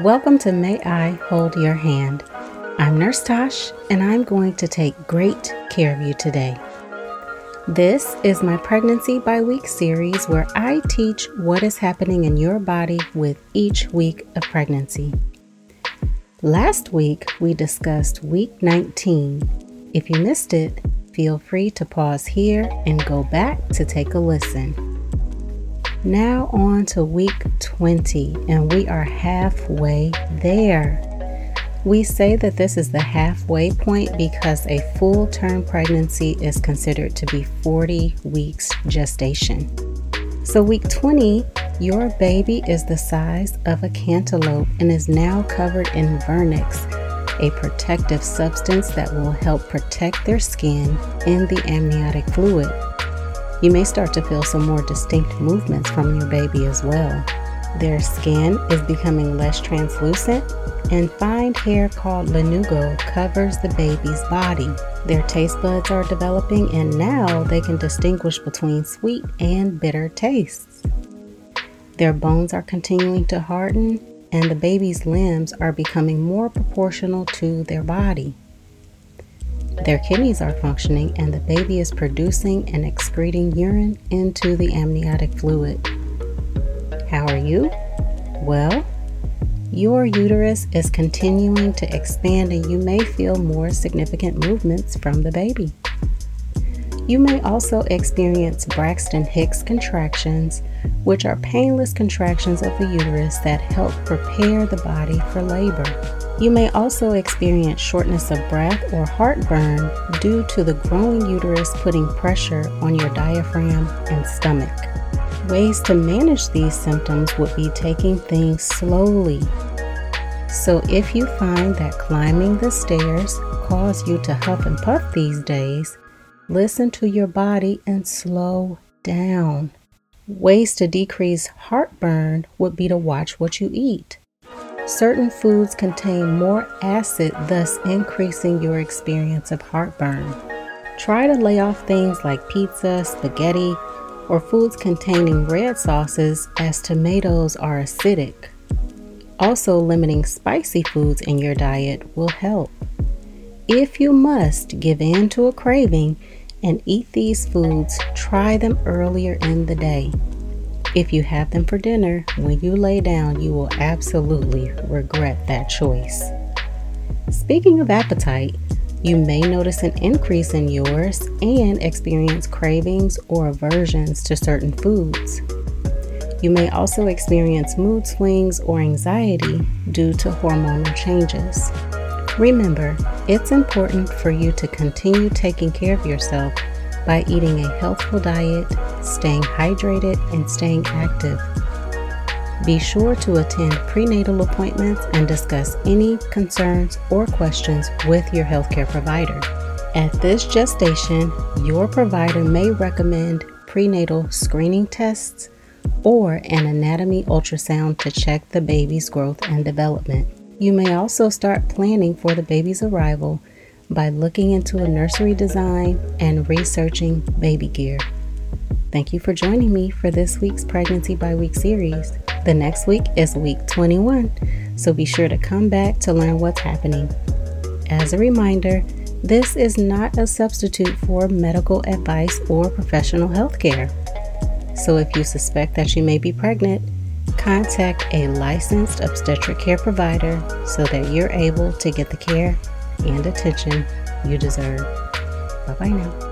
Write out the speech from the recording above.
Welcome to May I Hold Your Hand. I'm Nurse Tash, and I'm going to take great care of you today. This is my Pregnancy by Week series where I teach what is happening in your body with each week of pregnancy. Last week, we discussed week 19. If you missed it, feel free to pause here and go back to take a listen. Now, on to week 20, and we are halfway there. We say that this is the halfway point because a full term pregnancy is considered to be 40 weeks gestation. So, week 20, your baby is the size of a cantaloupe and is now covered in vernix, a protective substance that will help protect their skin and the amniotic fluid. You may start to feel some more distinct movements from your baby as well. Their skin is becoming less translucent, and fine hair called lanugo covers the baby's body. Their taste buds are developing, and now they can distinguish between sweet and bitter tastes. Their bones are continuing to harden, and the baby's limbs are becoming more proportional to their body. Their kidneys are functioning, and the baby is producing and excreting urine into the amniotic fluid. How are you? Well, your uterus is continuing to expand, and you may feel more significant movements from the baby. You may also experience Braxton Hicks contractions, which are painless contractions of the uterus that help prepare the body for labor. You may also experience shortness of breath or heartburn due to the growing uterus putting pressure on your diaphragm and stomach. Ways to manage these symptoms would be taking things slowly. So, if you find that climbing the stairs cause you to huff and puff these days, listen to your body and slow down. Ways to decrease heartburn would be to watch what you eat. Certain foods contain more acid, thus increasing your experience of heartburn. Try to lay off things like pizza, spaghetti, or foods containing red sauces, as tomatoes are acidic. Also, limiting spicy foods in your diet will help. If you must give in to a craving and eat these foods, try them earlier in the day. If you have them for dinner, when you lay down, you will absolutely regret that choice. Speaking of appetite, you may notice an increase in yours and experience cravings or aversions to certain foods. You may also experience mood swings or anxiety due to hormonal changes. Remember, it's important for you to continue taking care of yourself by eating a healthful diet, staying hydrated, and staying active. Be sure to attend prenatal appointments and discuss any concerns or questions with your healthcare provider. At this gestation, your provider may recommend prenatal screening tests or an anatomy ultrasound to check the baby's growth and development. You may also start planning for the baby's arrival by looking into a nursery design and researching baby gear. Thank you for joining me for this week's Pregnancy by Week series. The next week is week 21, so be sure to come back to learn what's happening. As a reminder, this is not a substitute for medical advice or professional health care. So if you suspect that you may be pregnant, contact a licensed obstetric care provider so that you're able to get the care and attention you deserve. Bye bye now.